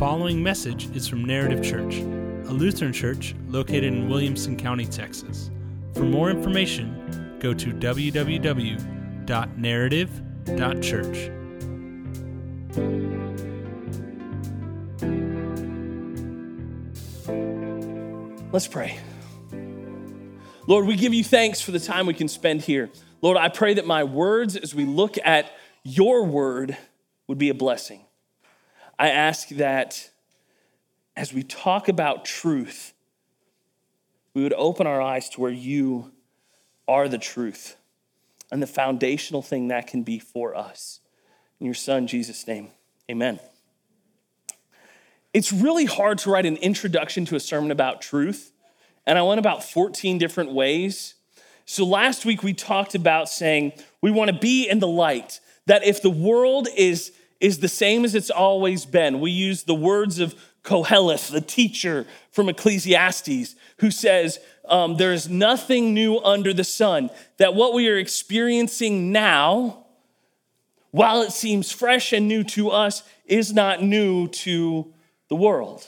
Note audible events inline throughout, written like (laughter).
following message is from Narrative Church, a Lutheran church located in Williamson County, Texas. For more information, go to www.narrative.church. Let's pray. Lord, we give you thanks for the time we can spend here. Lord, I pray that my words as we look at your word would be a blessing. I ask that as we talk about truth, we would open our eyes to where you are the truth and the foundational thing that can be for us. In your son, Jesus' name, amen. It's really hard to write an introduction to a sermon about truth, and I went about 14 different ways. So last week we talked about saying we want to be in the light, that if the world is, is the same as it's always been, we use the words of Koheleth, the teacher from Ecclesiastes, who says, um, There's nothing new under the sun, that what we are experiencing now, while it seems fresh and new to us, is not new to the world.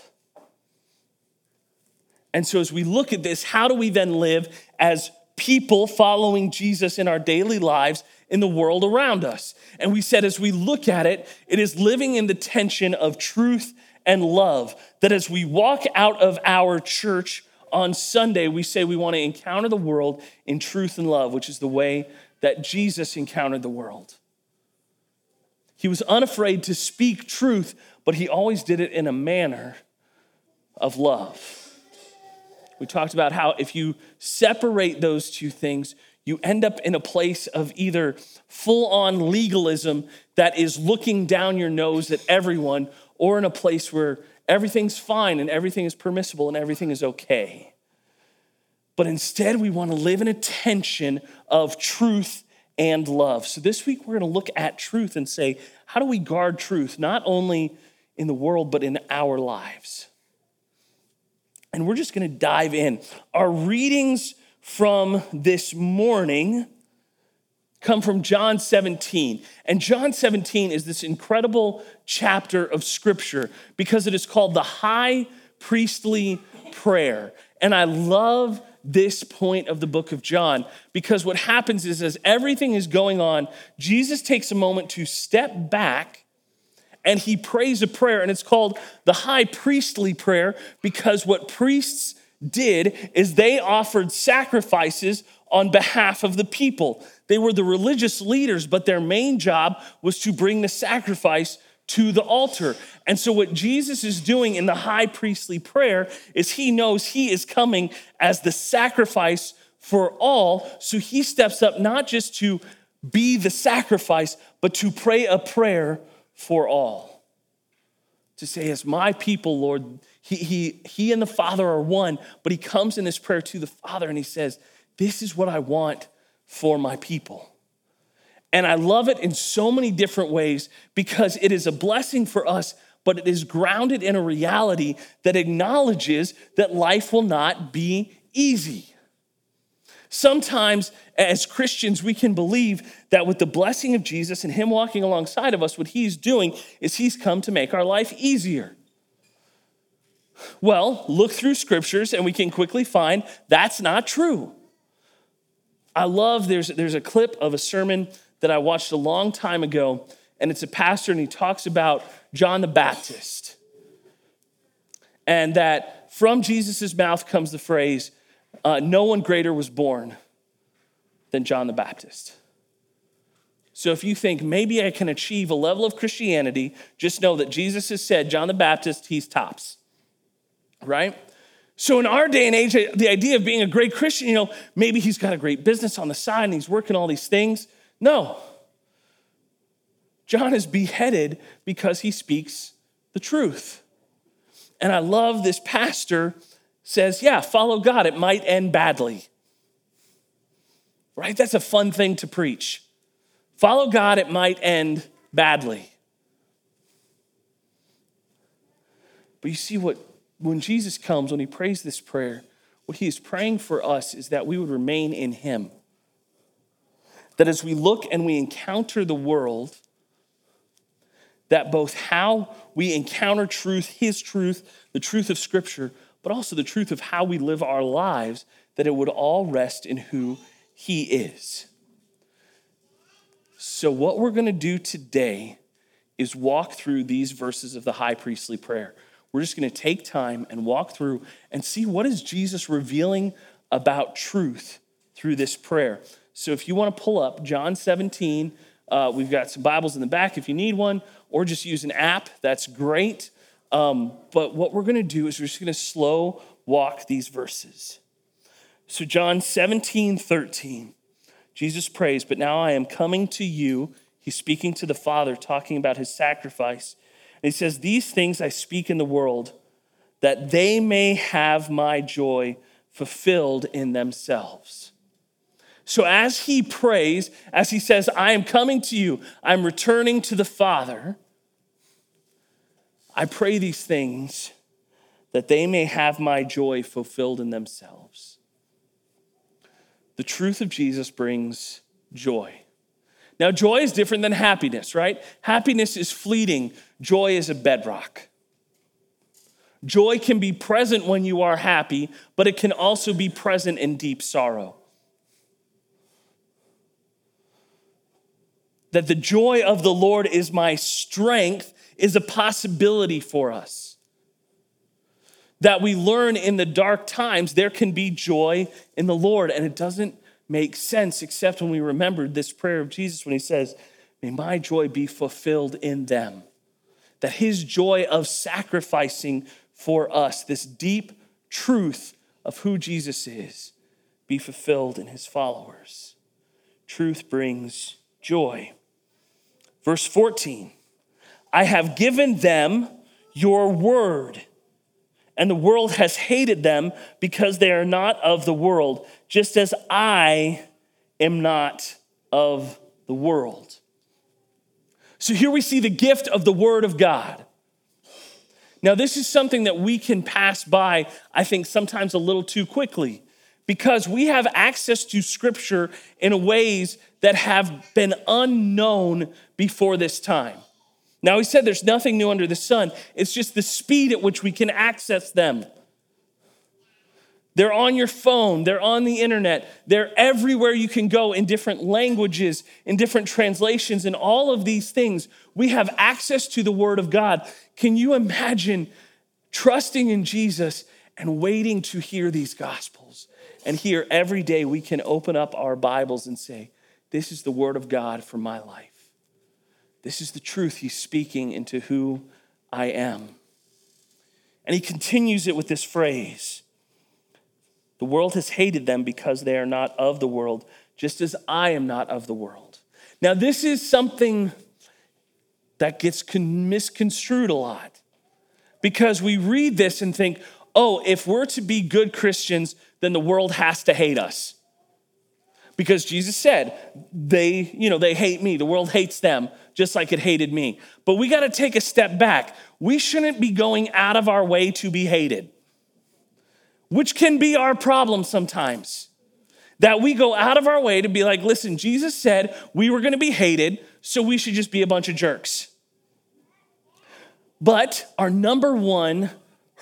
And so, as we look at this, how do we then live as people following Jesus in our daily lives in the world around us? And we said, as we look at it, it is living in the tension of truth and love. That as we walk out of our church on Sunday, we say we want to encounter the world in truth and love, which is the way that Jesus encountered the world. He was unafraid to speak truth, but he always did it in a manner of love. We talked about how if you separate those two things, you end up in a place of either full on legalism that is looking down your nose at everyone, or in a place where everything's fine and everything is permissible and everything is okay. But instead, we want to live in a tension of truth and love. So this week, we're going to look at truth and say, how do we guard truth, not only in the world, but in our lives? And we're just going to dive in. Our readings from this morning come from John 17. And John 17 is this incredible chapter of scripture because it is called the high priestly prayer. And I love this point of the book of John because what happens is as everything is going on, Jesus takes a moment to step back and he prays a prayer and it's called the high priestly prayer because what priests did is they offered sacrifices on behalf of the people. They were the religious leaders, but their main job was to bring the sacrifice to the altar. And so, what Jesus is doing in the high priestly prayer is he knows he is coming as the sacrifice for all. So, he steps up not just to be the sacrifice, but to pray a prayer for all. To say, as my people, Lord, he, he, he and the Father are one, but he comes in this prayer to the Father and he says, This is what I want for my people. And I love it in so many different ways because it is a blessing for us, but it is grounded in a reality that acknowledges that life will not be easy. Sometimes, as Christians, we can believe that with the blessing of Jesus and Him walking alongside of us, what He's doing is He's come to make our life easier. Well, look through scriptures and we can quickly find that's not true. I love, there's, there's a clip of a sermon that I watched a long time ago, and it's a pastor and he talks about John the Baptist. And that from Jesus' mouth comes the phrase, uh, no one greater was born than John the Baptist. So if you think maybe I can achieve a level of Christianity, just know that Jesus has said, John the Baptist, he's tops right? So in our day and age, the idea of being a great Christian, you know, maybe he's got a great business on the side and he's working all these things. No. John is beheaded because he speaks the truth. And I love this pastor says, yeah, follow God. It might end badly. Right? That's a fun thing to preach. Follow God, it might end badly. But you see what when Jesus comes, when he prays this prayer, what he is praying for us is that we would remain in him. That as we look and we encounter the world, that both how we encounter truth, His truth, the truth of Scripture, but also the truth of how we live our lives, that it would all rest in who He is. So, what we're going to do today is walk through these verses of the high priestly prayer. We're just going to take time and walk through and see what is Jesus revealing about truth through this prayer. So, if you want to pull up John 17, uh, we've got some Bibles in the back if you need one, or just use an app, that's great. Um, but what we're going to do is we're just going to slow walk these verses. So, John 17, 13, Jesus prays, But now I am coming to you. He's speaking to the Father, talking about his sacrifice. And he says, These things I speak in the world, that they may have my joy fulfilled in themselves. So, as he prays, as he says, I am coming to you, I'm returning to the Father, I pray these things that they may have my joy fulfilled in themselves. The truth of Jesus brings joy. Now, joy is different than happiness, right? Happiness is fleeting, joy is a bedrock. Joy can be present when you are happy, but it can also be present in deep sorrow. That the joy of the Lord is my strength is a possibility for us. That we learn in the dark times there can be joy in the Lord, and it doesn't make sense except when we remember this prayer of Jesus when he says, May my joy be fulfilled in them. That his joy of sacrificing for us, this deep truth of who Jesus is, be fulfilled in his followers. Truth brings joy. Verse 14 I have given them your word, and the world has hated them because they are not of the world, just as I am not of the world. So here we see the gift of the word of God. Now, this is something that we can pass by, I think, sometimes a little too quickly because we have access to scripture in ways that have been unknown before this time. Now, he said there's nothing new under the sun, it's just the speed at which we can access them. They're on your phone, they're on the internet, they're everywhere you can go in different languages, in different translations, and all of these things. We have access to the Word of God. Can you imagine trusting in Jesus and waiting to hear these Gospels? And here, every day, we can open up our Bibles and say, This is the Word of God for my life. This is the truth he's speaking into who I am. And he continues it with this phrase The world has hated them because they are not of the world, just as I am not of the world. Now, this is something that gets misconstrued a lot because we read this and think, oh, if we're to be good Christians, then the world has to hate us. Because Jesus said, they, you know, they hate me. The world hates them just like it hated me. But we got to take a step back. We shouldn't be going out of our way to be hated, which can be our problem sometimes. That we go out of our way to be like, listen, Jesus said we were going to be hated, so we should just be a bunch of jerks. But our number one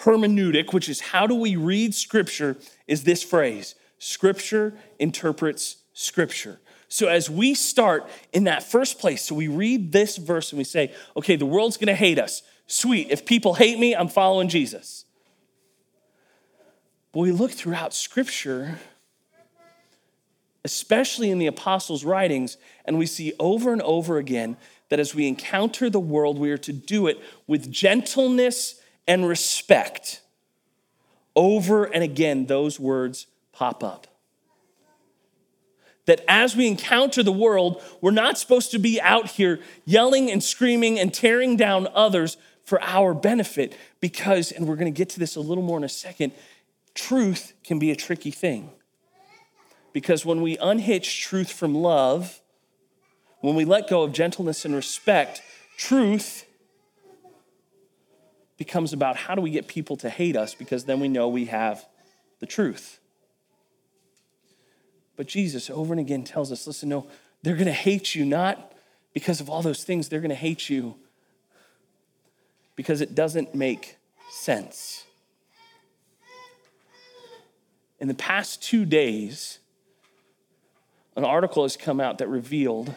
hermeneutic, which is how do we read scripture, is this phrase Scripture interprets scripture. So as we start in that first place, so we read this verse and we say, okay, the world's gonna hate us. Sweet. If people hate me, I'm following Jesus. But we look throughout scripture, especially in the apostles' writings, and we see over and over again that as we encounter the world, we are to do it with gentleness and respect. Over and again, those words pop up that as we encounter the world, we're not supposed to be out here yelling and screaming and tearing down others for our benefit because, and we're going to get to this a little more in a second, truth can be a tricky thing. Because when we unhitch truth from love, when we let go of gentleness and respect, truth becomes about how do we get people to hate us because then we know we have the truth. But Jesus over and again tells us listen, no, they're going to hate you not because of all those things, they're going to hate you because it doesn't make sense. In the past two days, an article has come out that revealed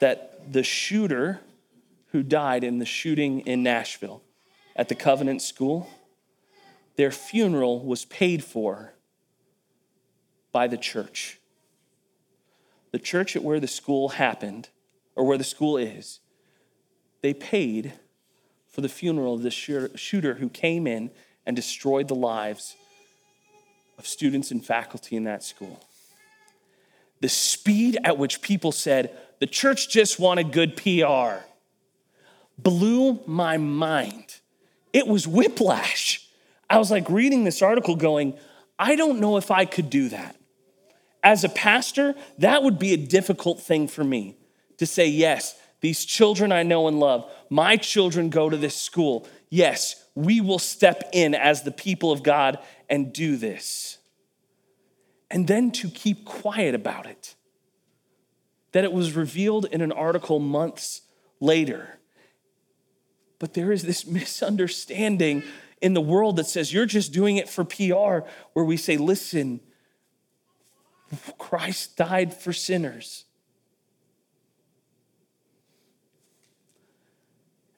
that the shooter who died in the shooting in Nashville at the Covenant School, their funeral was paid for by the church. The church at where the school happened, or where the school is, they paid for the funeral of the shooter who came in and destroyed the lives of students and faculty in that school. The speed at which people said, the church just wanted good PR, blew my mind. It was whiplash. I was like reading this article going, I don't know if I could do that. As a pastor, that would be a difficult thing for me to say, yes, these children I know and love, my children go to this school. Yes, we will step in as the people of God and do this. And then to keep quiet about it. That it was revealed in an article months later. But there is this (laughs) misunderstanding in the world that says you're just doing it for PR, where we say, listen, Christ died for sinners.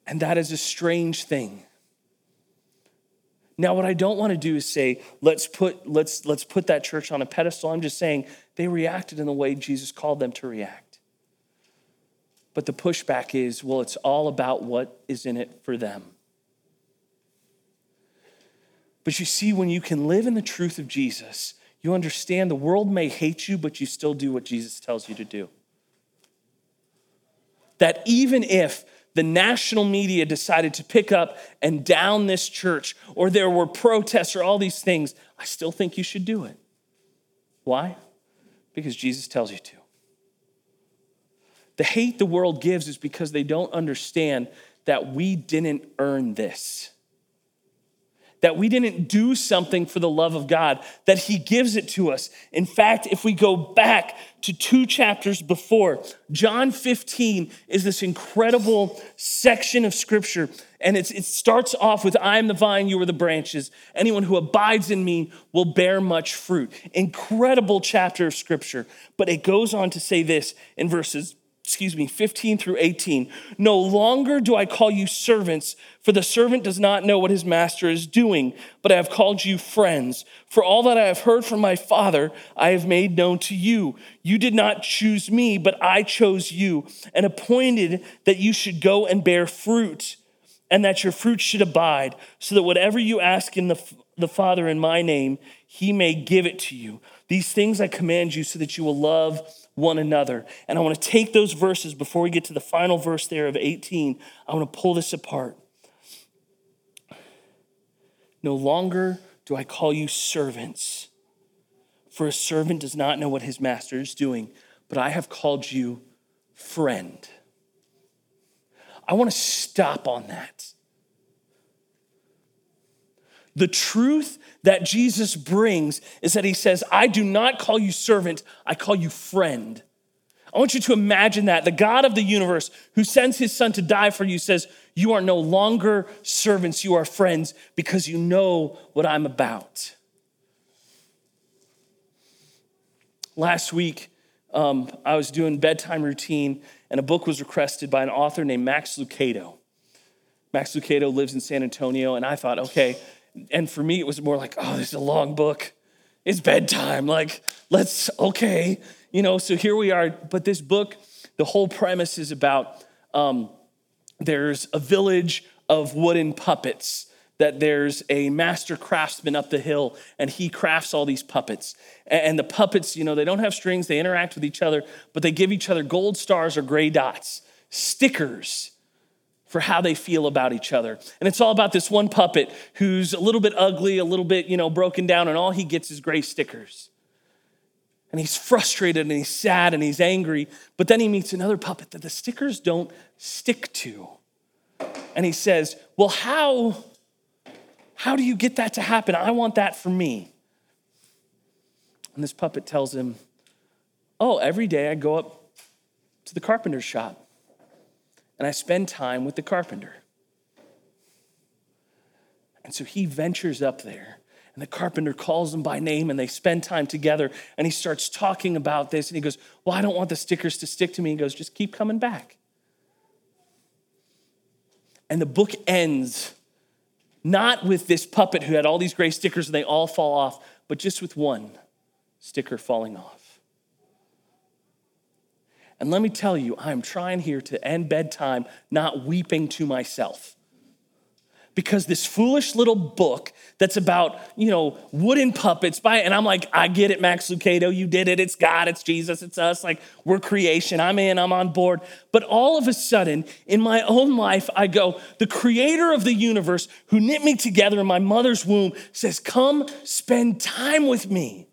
And that is a strange thing. Now, what I don't want to do is say, let's put, let's, let's put that church on a pedestal. I'm just saying they reacted in the way Jesus called them to react. But the pushback is, well, it's all about what is in it for them. But you see, when you can live in the truth of Jesus, you understand the world may hate you, but you still do what Jesus tells you to do. That even if the national media decided to pick up and down this church, or there were protests, or all these things, I still think you should do it. Why? Because Jesus tells you to. The hate the world gives is because they don't understand that we didn't earn this that we didn't do something for the love of God, that He gives it to us. In fact, if we go back to two chapters before, John 15 is this incredible section of scripture. And it starts off with, I am the vine, you are the branches. Anyone who abides in me will bear much fruit. Incredible chapter of scripture. But it goes on to say this in verses excuse me, 15 through 18. No longer do I call you servants, for the servant does not know what his master is doing, but I have called you friends. For all that I have heard from my Father, I have made known to you. You did not choose me, but I chose you and appointed that you should go and bear fruit, and that your fruit should abide, so that whatever you ask in the, the Father in my name, he may give it to you. These things I command you so that you will love one another. And I want to take those verses before we get to the final verse there of 18. I want to pull this apart. No longer do I call you servants, for a servant does not know what his master is doing, but I have called you friend. I want to stop on that. The truth that Jesus brings is that he says, I do not call you servant, I call you friend. I want you to imagine that. The God of the universe who sends his son to die for you says, You are no longer servants, you are friends because you know what I'm about. Last week, um, I was doing bedtime routine, and a book was requested by an author named Max Lucado. Max Lucado lives in San Antonio, and I thought, okay, and for me, it was more like, oh, this is a long book. It's bedtime. Like, let's, okay. You know, so here we are. But this book, the whole premise is about um, there's a village of wooden puppets that there's a master craftsman up the hill and he crafts all these puppets. And the puppets, you know, they don't have strings, they interact with each other, but they give each other gold stars or gray dots, stickers for how they feel about each other. And it's all about this one puppet who's a little bit ugly, a little bit, you know, broken down, and all he gets is gray stickers. And he's frustrated and he's sad and he's angry, but then he meets another puppet that the stickers don't stick to. And he says, Well, how, how do you get that to happen? I want that for me. And this puppet tells him, Oh, every day I go up to the carpenter's shop and I spend time with the carpenter. And so he ventures up there. And the carpenter calls him by name and they spend time together. And he starts talking about this. And he goes, Well, I don't want the stickers to stick to me. He goes, Just keep coming back. And the book ends not with this puppet who had all these gray stickers and they all fall off, but just with one sticker falling off. And let me tell you, I'm trying here to end bedtime not weeping to myself because this foolish little book that's about, you know, wooden puppets by, and I'm like, I get it, Max Lucado, you did it. It's God, it's Jesus, it's us. Like, we're creation. I'm in, I'm on board. But all of a sudden, in my own life, I go, the creator of the universe who knit me together in my mother's womb says, Come spend time with me.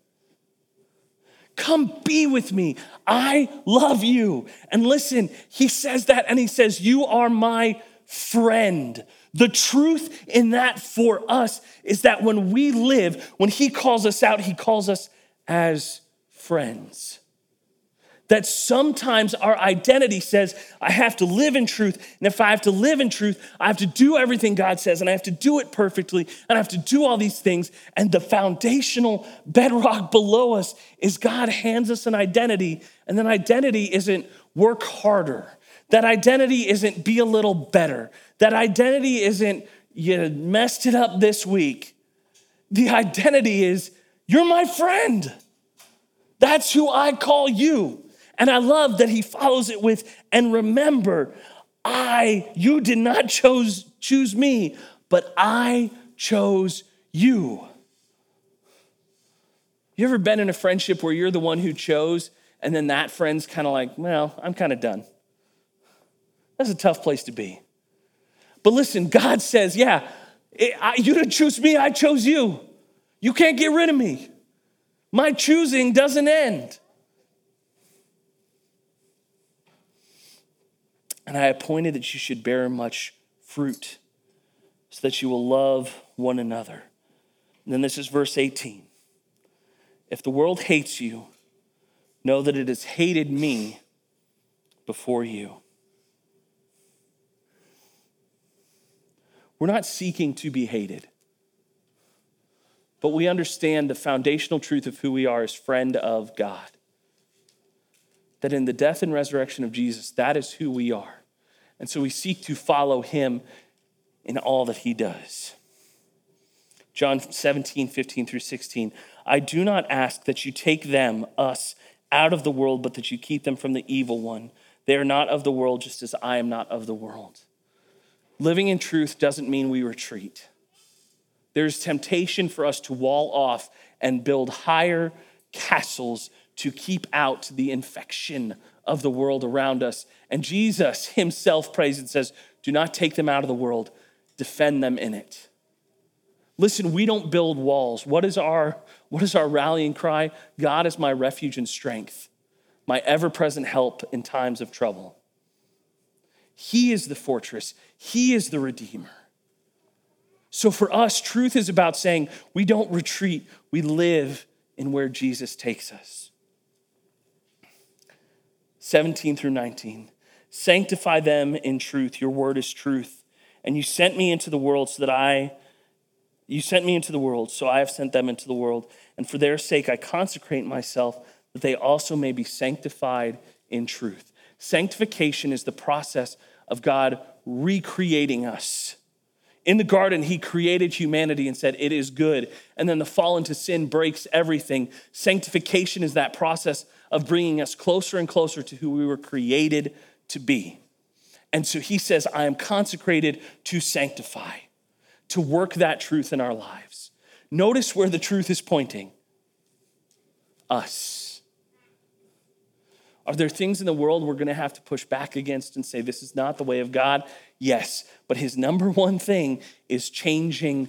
Come be with me. I love you. And listen, he says that, and he says, You are my friend. The truth in that for us is that when we live, when He calls us out, He calls us as friends. That sometimes our identity says, I have to live in truth. And if I have to live in truth, I have to do everything God says, and I have to do it perfectly, and I have to do all these things. And the foundational bedrock below us is God hands us an identity, and then identity isn't work harder that identity isn't be a little better. That identity isn't you messed it up this week. The identity is you're my friend. That's who I call you. And I love that he follows it with, and remember, I, you did not chose, choose me, but I chose you. You ever been in a friendship where you're the one who chose, and then that friend's kind of like, well, I'm kind of done. That's a tough place to be. But listen, God says, yeah, it, I, you didn't choose me, I chose you. You can't get rid of me. My choosing doesn't end. And I appointed that you should bear much fruit, so that you will love one another. And then this is verse 18. If the world hates you, know that it has hated me before you. We're not seeking to be hated, but we understand the foundational truth of who we are as friend of God. That in the death and resurrection of Jesus, that is who we are. And so we seek to follow him in all that he does. John 17, 15 through 16. I do not ask that you take them, us, out of the world, but that you keep them from the evil one. They are not of the world, just as I am not of the world. Living in truth doesn't mean we retreat. There's temptation for us to wall off and build higher castles to keep out the infection of the world around us. And Jesus himself prays and says, Do not take them out of the world, defend them in it. Listen, we don't build walls. What is our, what is our rallying cry? God is my refuge and strength, my ever present help in times of trouble. He is the fortress, He is the Redeemer. So for us, truth is about saying we don't retreat, we live in where Jesus takes us. 17 through 19. Sanctify them in truth. Your word is truth. And you sent me into the world so that I, you sent me into the world, so I have sent them into the world. And for their sake, I consecrate myself that they also may be sanctified in truth. Sanctification is the process of God recreating us. In the garden, he created humanity and said, It is good. And then the fall into sin breaks everything. Sanctification is that process of bringing us closer and closer to who we were created to be. And so he says, I am consecrated to sanctify, to work that truth in our lives. Notice where the truth is pointing us. Are there things in the world we're going to have to push back against and say, this is not the way of God? Yes. But his number (laughs) one thing is changing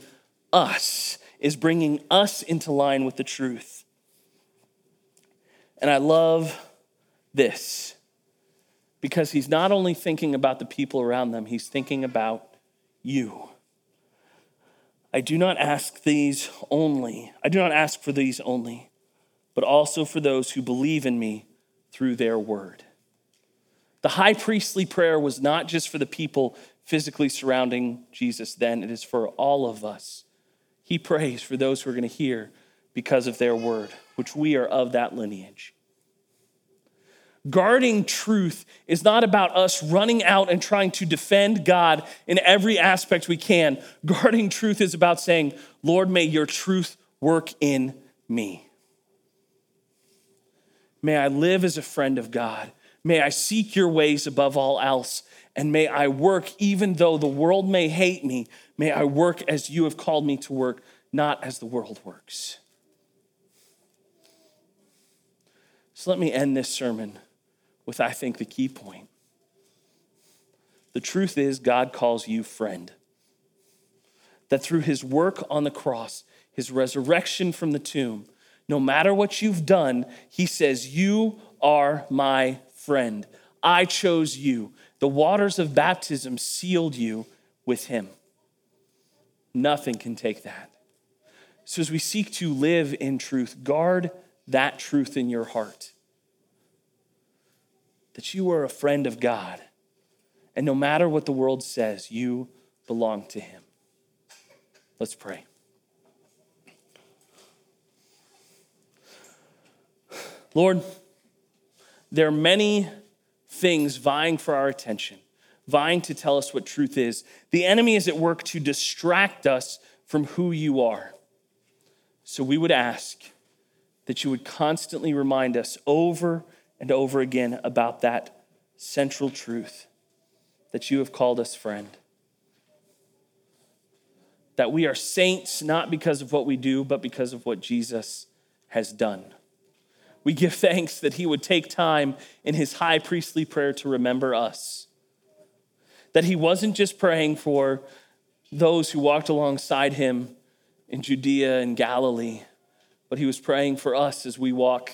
us, is bringing us into line with the truth. And I love this because he's not only thinking about the people around them, he's thinking about you. I do not ask these only, I do not ask for these only, but also for those who believe in me through their word. The high priestly prayer was not just for the people physically surrounding Jesus then, it is for all of us. He prays for those who are going to hear because of their word, which we are of that lineage. Guarding truth is not about us running out and trying to defend God in every aspect we can. Guarding truth is about saying, Lord, may your truth work in me. May I live as a friend of God. May I seek your ways above all else. And may I work even though the world may hate me. May I work as you have called me to work, not as the world works. So let me end this sermon with, I think, the key point. The truth is, God calls you friend. That through his work on the cross, his resurrection from the tomb, no matter what you've done, he says, You are my friend. I chose you. The waters of baptism sealed you with him. Nothing can take that. So, as we seek to live in truth, guard that truth in your heart that you are a friend of God. And no matter what the world says, you belong to Him. Let's pray. Lord, there are many things vying for our attention, vying to tell us what truth is. The enemy is at work to distract us from who you are. So we would ask that you would constantly remind us over and over again about that central truth that you have called us friend. That we are saints not because of what we do, but because of what Jesus has done. We give thanks that he would take time in his high priestly prayer to remember us. That he wasn't just praying for those who walked alongside him in Judea and Galilee, but he was praying for us as we walk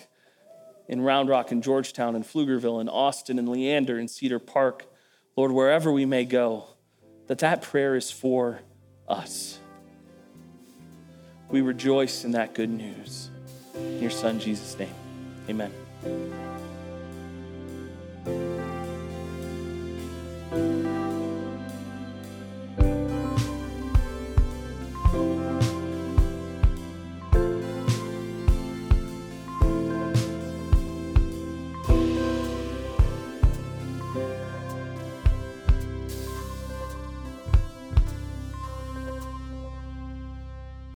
in Round Rock and Georgetown and Pflugerville and Austin and Leander and Cedar Park, Lord, wherever we may go, that that prayer is for us. We rejoice in that good news. In your son Jesus' name, amen. Thank you.